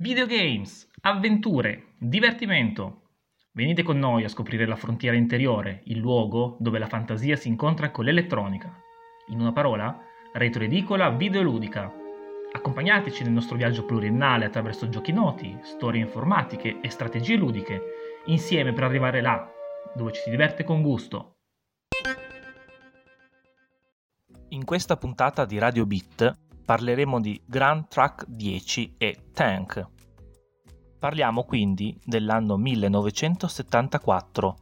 Videogames, avventure, divertimento. Venite con noi a scoprire la frontiera interiore, il luogo dove la fantasia si incontra con l'elettronica. In una parola, retroedicola videoludica. Accompagnateci nel nostro viaggio pluriennale attraverso giochi noti, storie informatiche e strategie ludiche, insieme per arrivare là, dove ci si diverte con gusto. In questa puntata di Radio Beat parleremo di Grand Track 10 e Tank. Parliamo quindi dell'anno 1974,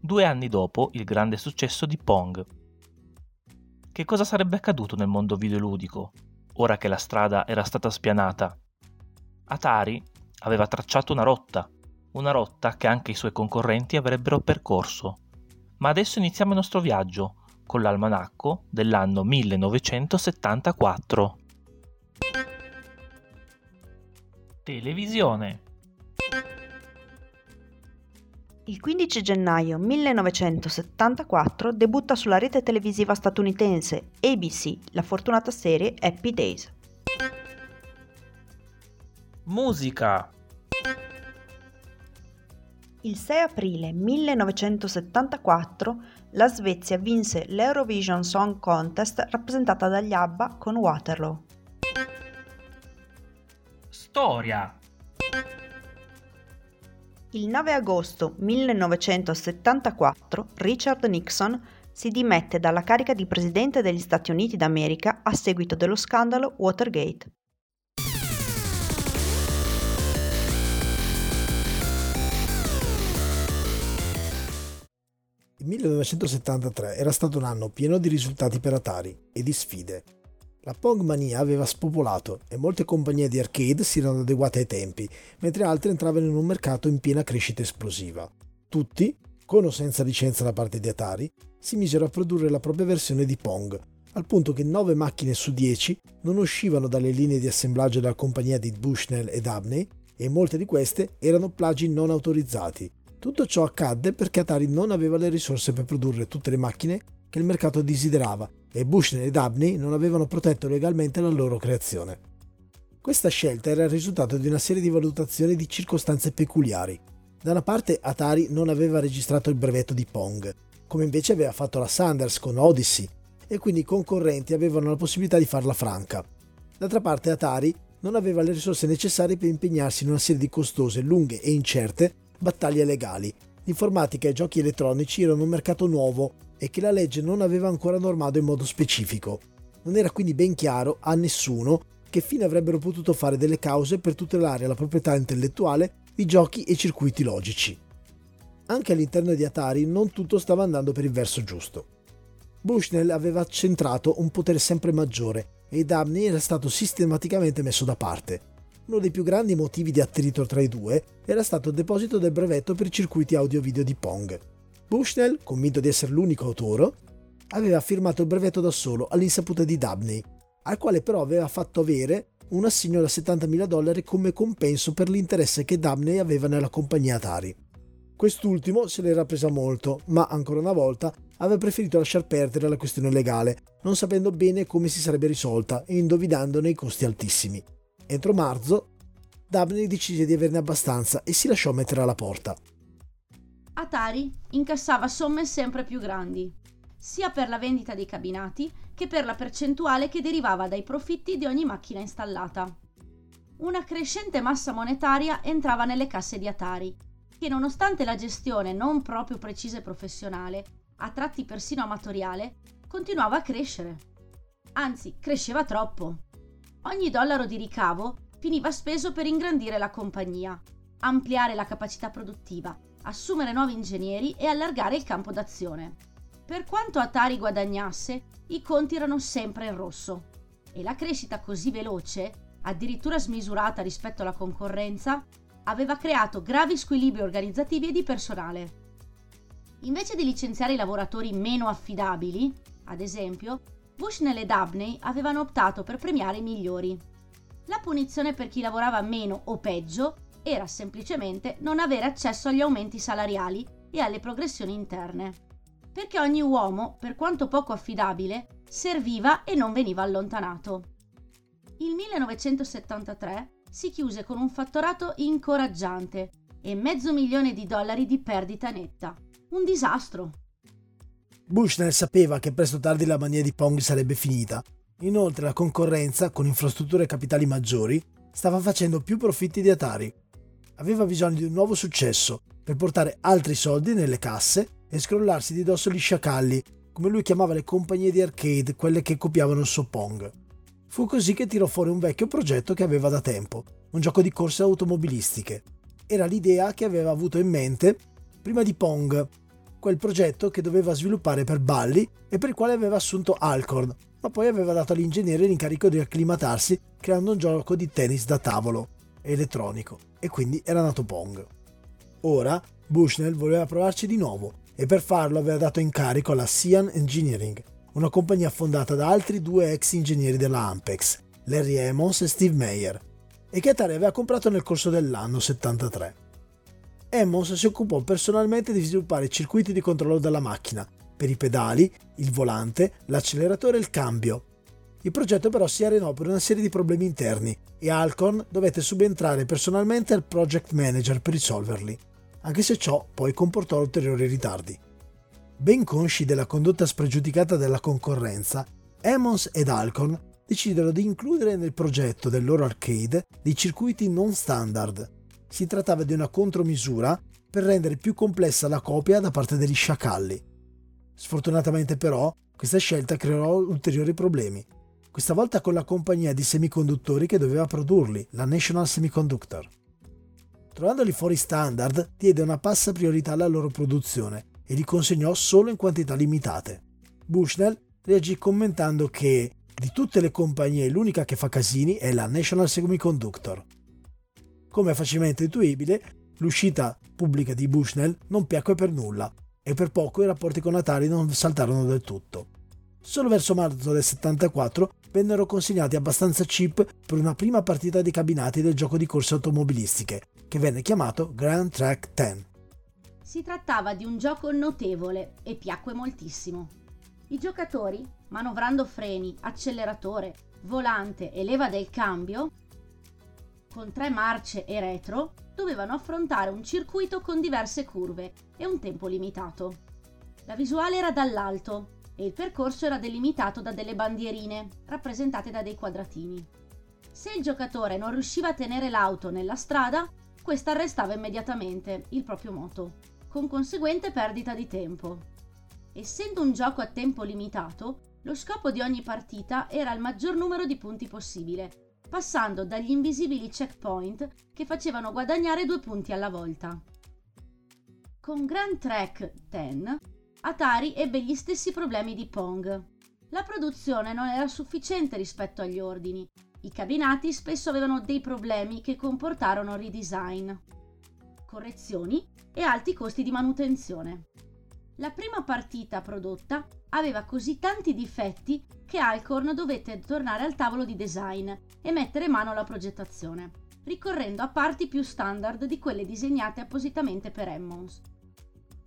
due anni dopo il grande successo di Pong. Che cosa sarebbe accaduto nel mondo videoludico, ora che la strada era stata spianata? Atari aveva tracciato una rotta, una rotta che anche i suoi concorrenti avrebbero percorso. Ma adesso iniziamo il nostro viaggio con l'almanacco dell'anno 1974. Televisione. Il 15 gennaio 1974 debutta sulla rete televisiva statunitense ABC la fortunata serie Happy Days. Musica. Il 6 aprile 1974 la Svezia vinse l'Eurovision Song Contest rappresentata dagli ABBA con Waterloo. Storia. Il 9 agosto 1974 Richard Nixon si dimette dalla carica di Presidente degli Stati Uniti d'America a seguito dello scandalo Watergate. Il 1973 era stato un anno pieno di risultati per Atari e di sfide. La Pong mania aveva spopolato e molte compagnie di arcade si erano adeguate ai tempi, mentre altre entravano in un mercato in piena crescita esplosiva. Tutti, con o senza licenza da parte di Atari, si misero a produrre la propria versione di Pong, al punto che 9 macchine su 10 non uscivano dalle linee di assemblaggio della compagnia di Bushnell e Dabney e molte di queste erano plagi non autorizzati. Tutto ciò accadde perché Atari non aveva le risorse per produrre tutte le macchine che il mercato desiderava e Bushnell e Dabney non avevano protetto legalmente la loro creazione. Questa scelta era il risultato di una serie di valutazioni di circostanze peculiari. Da una parte Atari non aveva registrato il brevetto di Pong, come invece aveva fatto la Sanders con Odyssey, e quindi i concorrenti avevano la possibilità di farla franca. D'altra parte Atari non aveva le risorse necessarie per impegnarsi in una serie di costose, lunghe e incerte battaglie legali. L'informatica e i giochi elettronici erano un mercato nuovo e che la legge non aveva ancora normato in modo specifico. Non era quindi ben chiaro a nessuno che fine avrebbero potuto fare delle cause per tutelare la proprietà intellettuale di giochi e circuiti logici. Anche all'interno di Atari non tutto stava andando per il verso giusto. Bushnell aveva centrato un potere sempre maggiore e Dabney era stato sistematicamente messo da parte. Uno dei più grandi motivi di attrito tra i due era stato il deposito del brevetto per i circuiti audio-video di Pong. Bushnell, convinto di essere l'unico autore, aveva firmato il brevetto da solo all'insaputa di Dabney, al quale però aveva fatto avere un assegno da 70.000 dollari come compenso per l'interesse che Dabney aveva nella compagnia Atari. Quest'ultimo se l'era presa molto, ma ancora una volta aveva preferito lasciar perdere la questione legale, non sapendo bene come si sarebbe risolta e indovinandone i costi altissimi. Entro marzo, Dabney decise di averne abbastanza e si lasciò mettere alla porta. Atari incassava somme sempre più grandi, sia per la vendita dei cabinati che per la percentuale che derivava dai profitti di ogni macchina installata. Una crescente massa monetaria entrava nelle casse di Atari, che nonostante la gestione non proprio precisa e professionale, a tratti persino amatoriale, continuava a crescere. Anzi, cresceva troppo. Ogni dollaro di ricavo finiva speso per ingrandire la compagnia, ampliare la capacità produttiva, assumere nuovi ingegneri e allargare il campo d'azione. Per quanto Atari guadagnasse, i conti erano sempre in rosso e la crescita così veloce, addirittura smisurata rispetto alla concorrenza, aveva creato gravi squilibri organizzativi e di personale. Invece di licenziare i lavoratori meno affidabili, ad esempio, Bushnell e Dabney avevano optato per premiare i migliori. La punizione per chi lavorava meno o peggio era semplicemente non avere accesso agli aumenti salariali e alle progressioni interne. Perché ogni uomo, per quanto poco affidabile, serviva e non veniva allontanato. Il 1973 si chiuse con un fatturato incoraggiante e mezzo milione di dollari di perdita netta. Un disastro. Bushnell sapeva che presto o tardi la mania di Pong sarebbe finita. Inoltre la concorrenza, con infrastrutture e capitali maggiori, stava facendo più profitti di Atari. Aveva bisogno di un nuovo successo per portare altri soldi nelle casse e scrollarsi di dosso gli sciacalli, come lui chiamava le compagnie di arcade, quelle che copiavano il suo Pong. Fu così che tirò fuori un vecchio progetto che aveva da tempo, un gioco di corse automobilistiche. Era l'idea che aveva avuto in mente prima di Pong, quel progetto che doveva sviluppare per Balli e per il quale aveva assunto Alcorn, ma poi aveva dato all'ingegnere l'incarico di acclimatarsi creando un gioco di tennis da tavolo elettronico e quindi era nato Pong. Ora Bushnell voleva provarci di nuovo e per farlo aveva dato incarico alla Cian Engineering, una compagnia fondata da altri due ex ingegneri della Ampex, Larry Emmons e Steve Mayer, e che Atari aveva comprato nel corso dell'anno 73. Emmons si occupò personalmente di sviluppare circuiti di controllo della macchina, per i pedali, il volante, l'acceleratore e il cambio. Il progetto però si arenò per una serie di problemi interni e Alcorn dovette subentrare personalmente al project manager per risolverli, anche se ciò poi comportò ulteriori ritardi. Ben consci della condotta spregiudicata della concorrenza, Emmons ed Alcorn decisero di includere nel progetto del loro arcade dei circuiti non standard. Si trattava di una contromisura per rendere più complessa la copia da parte degli sciacalli. Sfortunatamente però, questa scelta creò ulteriori problemi, questa volta con la compagnia di semiconduttori che doveva produrli, la National Semiconductor. Trovandoli fuori standard, diede una passa priorità alla loro produzione e li consegnò solo in quantità limitate. Bushnell reagì commentando che di tutte le compagnie l'unica che fa casini è la National Semiconductor. Come facilmente intuibile, l'uscita pubblica di Bushnell non piacque per nulla e per poco i rapporti con Atari non saltarono del tutto. Solo verso marzo del 74 vennero consegnati abbastanza chip per una prima partita di cabinati del gioco di corse automobilistiche, che venne chiamato Grand Track 10. Si trattava di un gioco notevole e piacque moltissimo. I giocatori, manovrando freni, acceleratore, volante e leva del cambio, con tre marce e retro, dovevano affrontare un circuito con diverse curve e un tempo limitato. La visuale era dall'alto e il percorso era delimitato da delle bandierine, rappresentate da dei quadratini. Se il giocatore non riusciva a tenere l'auto nella strada, questa arrestava immediatamente il proprio moto, con conseguente perdita di tempo. Essendo un gioco a tempo limitato, lo scopo di ogni partita era il maggior numero di punti possibile, passando dagli invisibili checkpoint che facevano guadagnare due punti alla volta. Con Grand Trek 10, Atari ebbe gli stessi problemi di Pong. La produzione non era sufficiente rispetto agli ordini. I cabinati spesso avevano dei problemi che comportarono redesign, correzioni e alti costi di manutenzione. La prima partita prodotta aveva così tanti difetti che Alcorn dovette tornare al tavolo di design e mettere mano alla progettazione, ricorrendo a parti più standard di quelle disegnate appositamente per Emmons.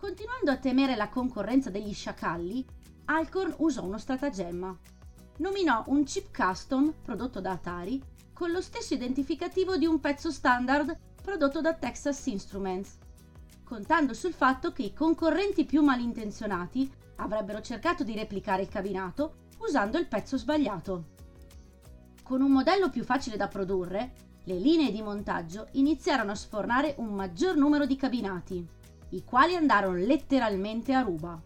Continuando a temere la concorrenza degli sciacalli, Alcorn usò uno stratagemma. Nominò un chip custom prodotto da Atari con lo stesso identificativo di un pezzo standard prodotto da Texas Instruments contando sul fatto che i concorrenti più malintenzionati avrebbero cercato di replicare il cabinato usando il pezzo sbagliato. Con un modello più facile da produrre, le linee di montaggio iniziarono a sfornare un maggior numero di cabinati, i quali andarono letteralmente a ruba.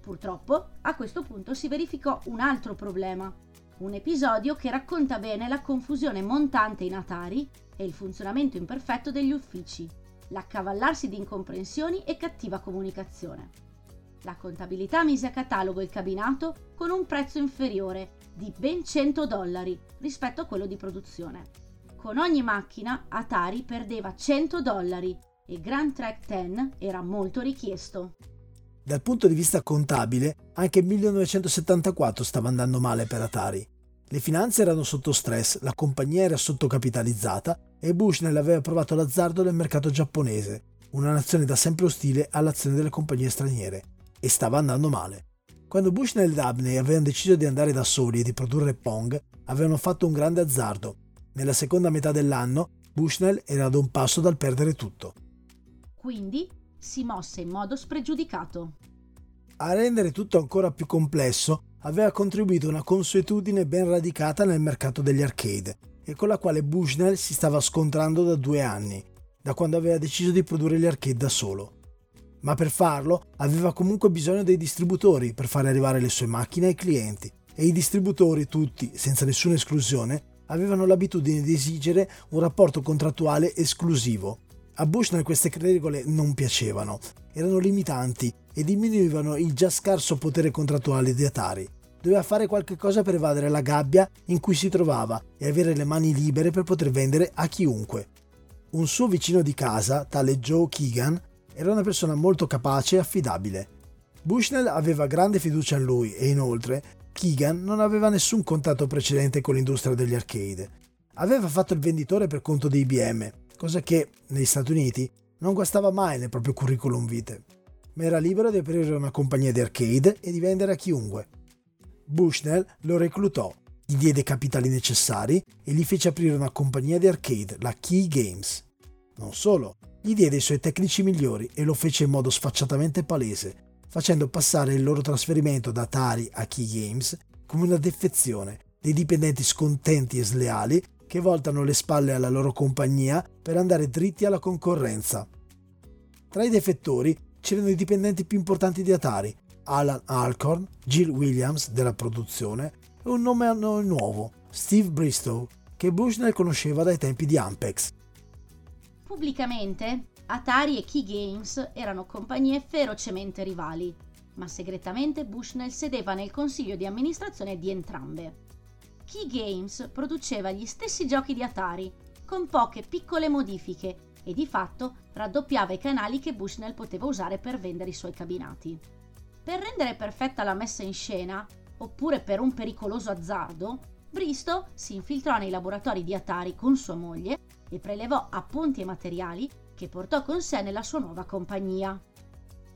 Purtroppo, a questo punto si verificò un altro problema, un episodio che racconta bene la confusione montante in Atari e il funzionamento imperfetto degli uffici l'accavallarsi di incomprensioni e cattiva comunicazione. La contabilità mise a catalogo il cabinato con un prezzo inferiore di ben 100 dollari rispetto a quello di produzione. Con ogni macchina Atari perdeva 100 dollari e Grand Track 10 era molto richiesto. Dal punto di vista contabile, anche il 1974 stava andando male per Atari. Le finanze erano sotto stress, la compagnia era sottocapitalizzata e Bushnell aveva provato l'azzardo nel mercato giapponese, una nazione da sempre ostile all'azione delle compagnie straniere, e stava andando male. Quando Bushnell ed Abney avevano deciso di andare da soli e di produrre Pong, avevano fatto un grande azzardo. Nella seconda metà dell'anno Bushnell era ad un passo dal perdere tutto. Quindi si mosse in modo spregiudicato. A rendere tutto ancora più complesso aveva contribuito una consuetudine ben radicata nel mercato degli arcade e con la quale Bushnell si stava scontrando da due anni, da quando aveva deciso di produrre gli arcade da solo. Ma per farlo aveva comunque bisogno dei distributori per fare arrivare le sue macchine ai clienti e i distributori tutti, senza nessuna esclusione, avevano l'abitudine di esigere un rapporto contrattuale esclusivo. A Bushnell queste regole non piacevano, erano limitanti e diminuivano il già scarso potere contrattuale di Atari. Doveva fare qualche cosa per evadere la gabbia in cui si trovava e avere le mani libere per poter vendere a chiunque. Un suo vicino di casa, tale Joe Keegan, era una persona molto capace e affidabile. Bushnell aveva grande fiducia in lui e inoltre Keegan non aveva nessun contatto precedente con l'industria degli arcade. Aveva fatto il venditore per conto di IBM, cosa che negli Stati Uniti non guastava mai nel proprio curriculum vitae, ma era libero di aprire una compagnia di arcade e di vendere a chiunque. Bushnell lo reclutò, gli diede i capitali necessari e gli fece aprire una compagnia di arcade, la Key Games. Non solo, gli diede i suoi tecnici migliori e lo fece in modo sfacciatamente palese, facendo passare il loro trasferimento da Atari a Key Games come una defezione dei dipendenti scontenti e sleali che voltano le spalle alla loro compagnia per andare dritti alla concorrenza. Tra i defettori c'erano i dipendenti più importanti di Atari, Alan Alcorn, Jill Williams della produzione e un nome nuovo, Steve Bristow, che Bushnell conosceva dai tempi di Ampex. Pubblicamente, Atari e Key Games erano compagnie ferocemente rivali, ma segretamente Bushnell sedeva nel consiglio di amministrazione di entrambe. Key Games produceva gli stessi giochi di Atari, con poche piccole modifiche, e di fatto raddoppiava i canali che Bushnell poteva usare per vendere i suoi cabinati. Per rendere perfetta la messa in scena, oppure per un pericoloso azzardo, Bristow si infiltrò nei laboratori di Atari con sua moglie e prelevò appunti e materiali che portò con sé nella sua nuova compagnia.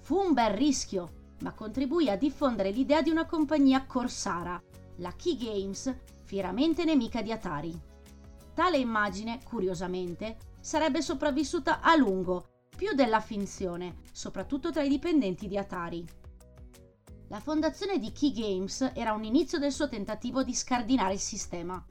Fu un bel rischio, ma contribuì a diffondere l'idea di una compagnia corsara, la Key Games, fieramente nemica di Atari. Tale immagine, curiosamente, sarebbe sopravvissuta a lungo, più della finzione, soprattutto tra i dipendenti di Atari. La fondazione di Key Games era un inizio del suo tentativo di scardinare il sistema,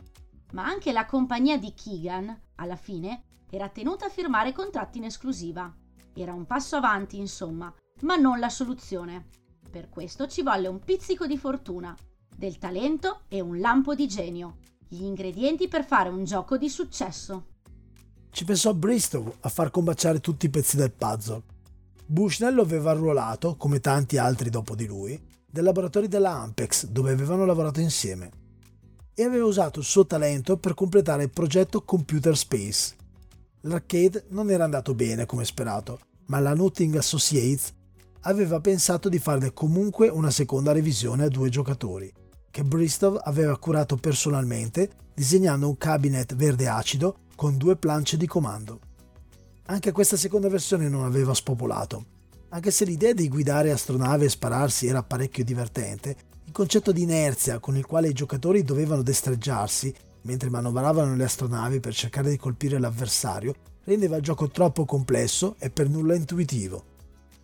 ma anche la compagnia di Keegan, alla fine, era tenuta a firmare contratti in esclusiva. Era un passo avanti, insomma, ma non la soluzione. Per questo ci volle un pizzico di fortuna, del talento e un lampo di genio, gli ingredienti per fare un gioco di successo. Ci pensò Bristow a far combaciare tutti i pezzi del puzzle. Bushnell lo aveva arruolato, come tanti altri dopo di lui, dai laboratori della Ampex, dove avevano lavorato insieme, e aveva usato il suo talento per completare il progetto Computer Space. L'arcade non era andato bene come sperato, ma la Nutting Associates aveva pensato di farne comunque una seconda revisione a due giocatori, che Bristow aveva curato personalmente disegnando un cabinet verde acido con due planche di comando. Anche questa seconda versione non aveva spopolato. Anche se l'idea di guidare astronave e spararsi era parecchio divertente, il concetto di inerzia con il quale i giocatori dovevano destreggiarsi mentre manovravano le astronavi per cercare di colpire l'avversario rendeva il gioco troppo complesso e per nulla intuitivo.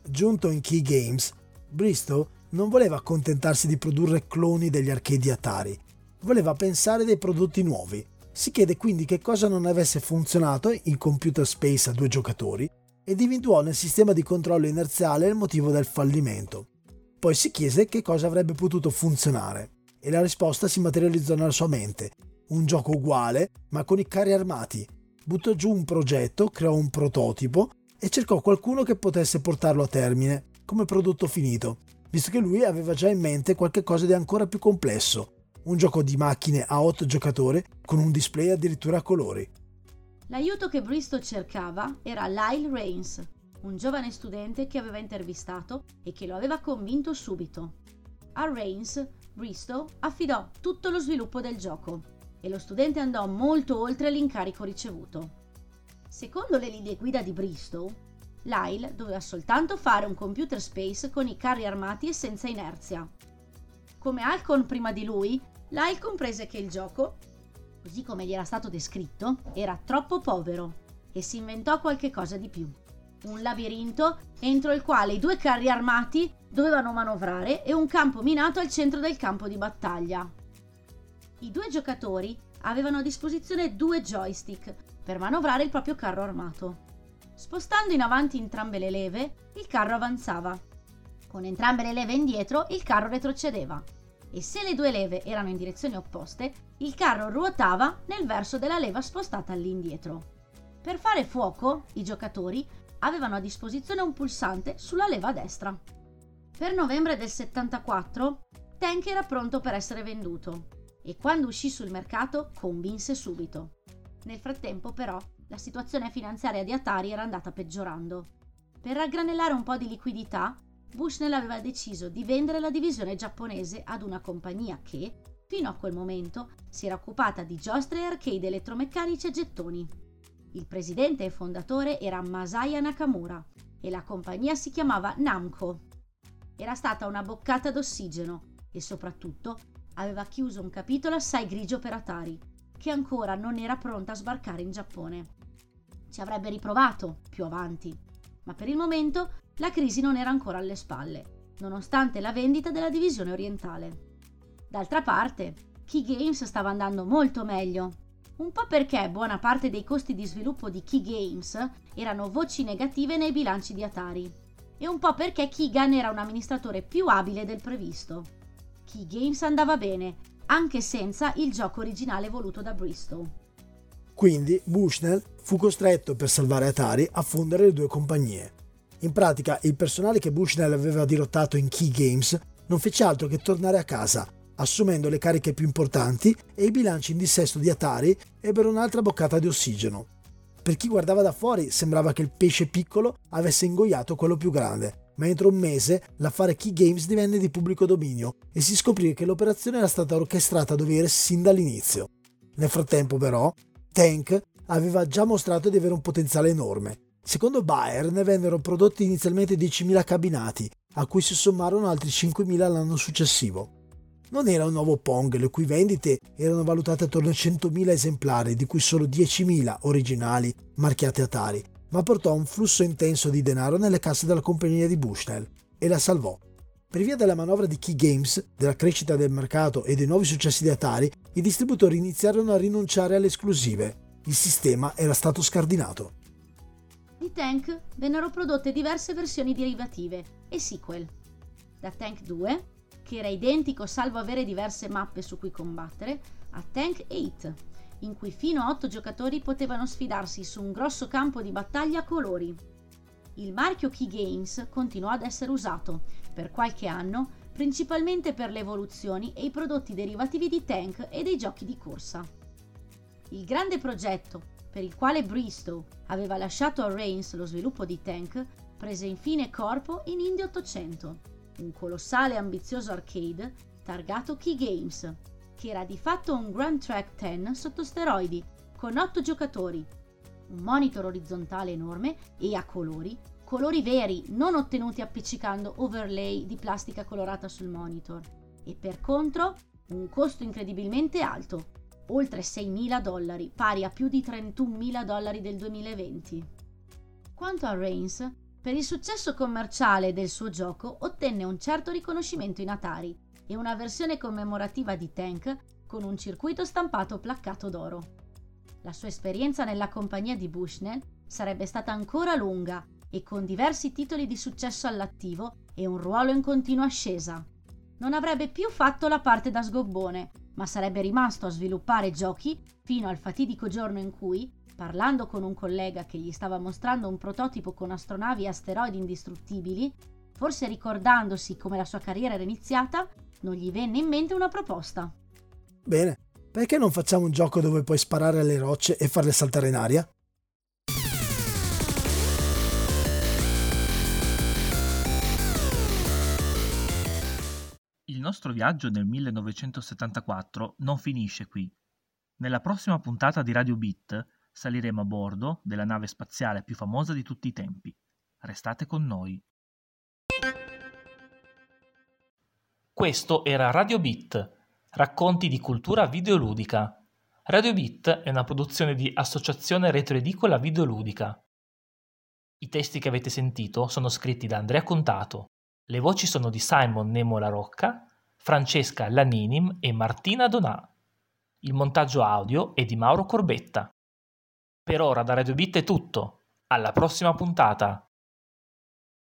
Giunto in Key Games, Bristow non voleva accontentarsi di produrre cloni degli arcadi Atari, voleva pensare dei prodotti nuovi. Si chiede quindi che cosa non avesse funzionato in Computer Space a due giocatori ed individuò nel sistema di controllo inerziale il motivo del fallimento. Poi si chiese che cosa avrebbe potuto funzionare e la risposta si materializzò nella sua mente. Un gioco uguale ma con i carri armati. Buttò giù un progetto, creò un prototipo e cercò qualcuno che potesse portarlo a termine come prodotto finito visto che lui aveva già in mente qualcosa di ancora più complesso, un gioco di macchine a 8 giocatori con un display addirittura a colori. L'aiuto che Bristow cercava era Lyle Rains, un giovane studente che aveva intervistato e che lo aveva convinto subito. A Rains, Bristow affidò tutto lo sviluppo del gioco e lo studente andò molto oltre l'incarico ricevuto. Secondo le linee guida di Bristow, Lyle doveva soltanto fare un computer space con i carri armati e senza inerzia. Come Alcon prima di lui, Lyle comprese che il gioco Così come gli era stato descritto, era troppo povero e si inventò qualche cosa di più. Un labirinto entro il quale i due carri armati dovevano manovrare e un campo minato al centro del campo di battaglia. I due giocatori avevano a disposizione due joystick per manovrare il proprio carro armato. Spostando in avanti entrambe le leve, il carro avanzava. Con entrambe le leve indietro, il carro retrocedeva. E se le due leve erano in direzioni opposte, il carro ruotava nel verso della leva spostata all'indietro. Per fare fuoco, i giocatori avevano a disposizione un pulsante sulla leva destra. Per novembre del 74, Tank era pronto per essere venduto e quando uscì sul mercato convinse subito. Nel frattempo, però, la situazione finanziaria di Atari era andata peggiorando. Per raggranellare un po' di liquidità, Bushnell aveva deciso di vendere la divisione giapponese ad una compagnia che, fino a quel momento, si era occupata di giostre e arcade elettromeccanici e gettoni. Il presidente e fondatore era Masaya Nakamura e la compagnia si chiamava Namco. Era stata una boccata d'ossigeno e soprattutto aveva chiuso un capitolo assai grigio per Atari, che ancora non era pronta a sbarcare in Giappone. Ci avrebbe riprovato più avanti, ma per il momento la crisi non era ancora alle spalle, nonostante la vendita della divisione orientale. D'altra parte, Key Games stava andando molto meglio, un po' perché buona parte dei costi di sviluppo di Key Games erano voci negative nei bilanci di Atari, e un po' perché Keegan era un amministratore più abile del previsto. Key Games andava bene, anche senza il gioco originale voluto da Bristol. Quindi Bushnell fu costretto per salvare Atari a fondere le due compagnie. In pratica il personale che Bushnell aveva dirottato in Key Games non fece altro che tornare a casa, assumendo le cariche più importanti e i bilanci in dissesto di Atari ebbero un'altra boccata di ossigeno. Per chi guardava da fuori sembrava che il pesce piccolo avesse ingoiato quello più grande, ma entro un mese l'affare Key Games divenne di pubblico dominio e si scoprì che l'operazione era stata orchestrata a dovere sin dall'inizio. Nel frattempo, però, Tank aveva già mostrato di avere un potenziale enorme. Secondo Bayer ne vennero prodotti inizialmente 10.000 cabinati, a cui si sommarono altri 5.000 l'anno successivo. Non era un nuovo Pong, le cui vendite erano valutate attorno a 100.000 esemplari, di cui solo 10.000 originali marchiate Atari, ma portò un flusso intenso di denaro nelle casse della compagnia di Bushnell e la salvò. Per via della manovra di Key Games, della crescita del mercato e dei nuovi successi di Atari, i distributori iniziarono a rinunciare alle esclusive. Il sistema era stato scardinato. Di Tank vennero prodotte diverse versioni derivative e sequel. Da Tank 2, che era identico salvo avere diverse mappe su cui combattere, a Tank 8, in cui fino a 8 giocatori potevano sfidarsi su un grosso campo di battaglia a colori. Il marchio Key Games continuò ad essere usato, per qualche anno, principalmente per le evoluzioni e i prodotti derivativi di tank e dei giochi di corsa. Il grande progetto, per il quale Bristow aveva lasciato a Reigns lo sviluppo di tank, prese infine corpo in Indy 800, un colossale e ambizioso arcade targato Key Games, che era di fatto un Grand Track 10 sotto steroidi, con 8 giocatori, un monitor orizzontale enorme e a colori, colori veri, non ottenuti appiccicando overlay di plastica colorata sul monitor, e per contro un costo incredibilmente alto, oltre 6.000 dollari, pari a più di 31.000 dollari del 2020. Quanto a Reigns, per il successo commerciale del suo gioco ottenne un certo riconoscimento in Atari, e una versione commemorativa di Tank con un circuito stampato placcato d'oro. La sua esperienza nella compagnia di Bushnell sarebbe stata ancora lunga e con diversi titoli di successo all'attivo e un ruolo in continua ascesa. Non avrebbe più fatto la parte da sgobbone, ma sarebbe rimasto a sviluppare giochi fino al fatidico giorno in cui, parlando con un collega che gli stava mostrando un prototipo con astronavi e asteroidi indistruttibili, forse ricordandosi come la sua carriera era iniziata, non gli venne in mente una proposta. Bene, perché non facciamo un gioco dove puoi sparare alle rocce e farle saltare in aria? Il nostro viaggio nel 1974 non finisce qui. Nella prossima puntata di Radio Beat saliremo a bordo della nave spaziale più famosa di tutti i tempi. Restate con noi. Questo era Radio Beat, racconti di cultura videoludica. Radio Beat è una produzione di Associazione Retroedicola Videoludica. I testi che avete sentito sono scritti da Andrea Contato. Le voci sono di Simon Nemo La Rocca, Francesca Laninim e Martina Donà. Il montaggio audio è di Mauro Corbetta. Per ora da Radio Beat è tutto. Alla prossima puntata!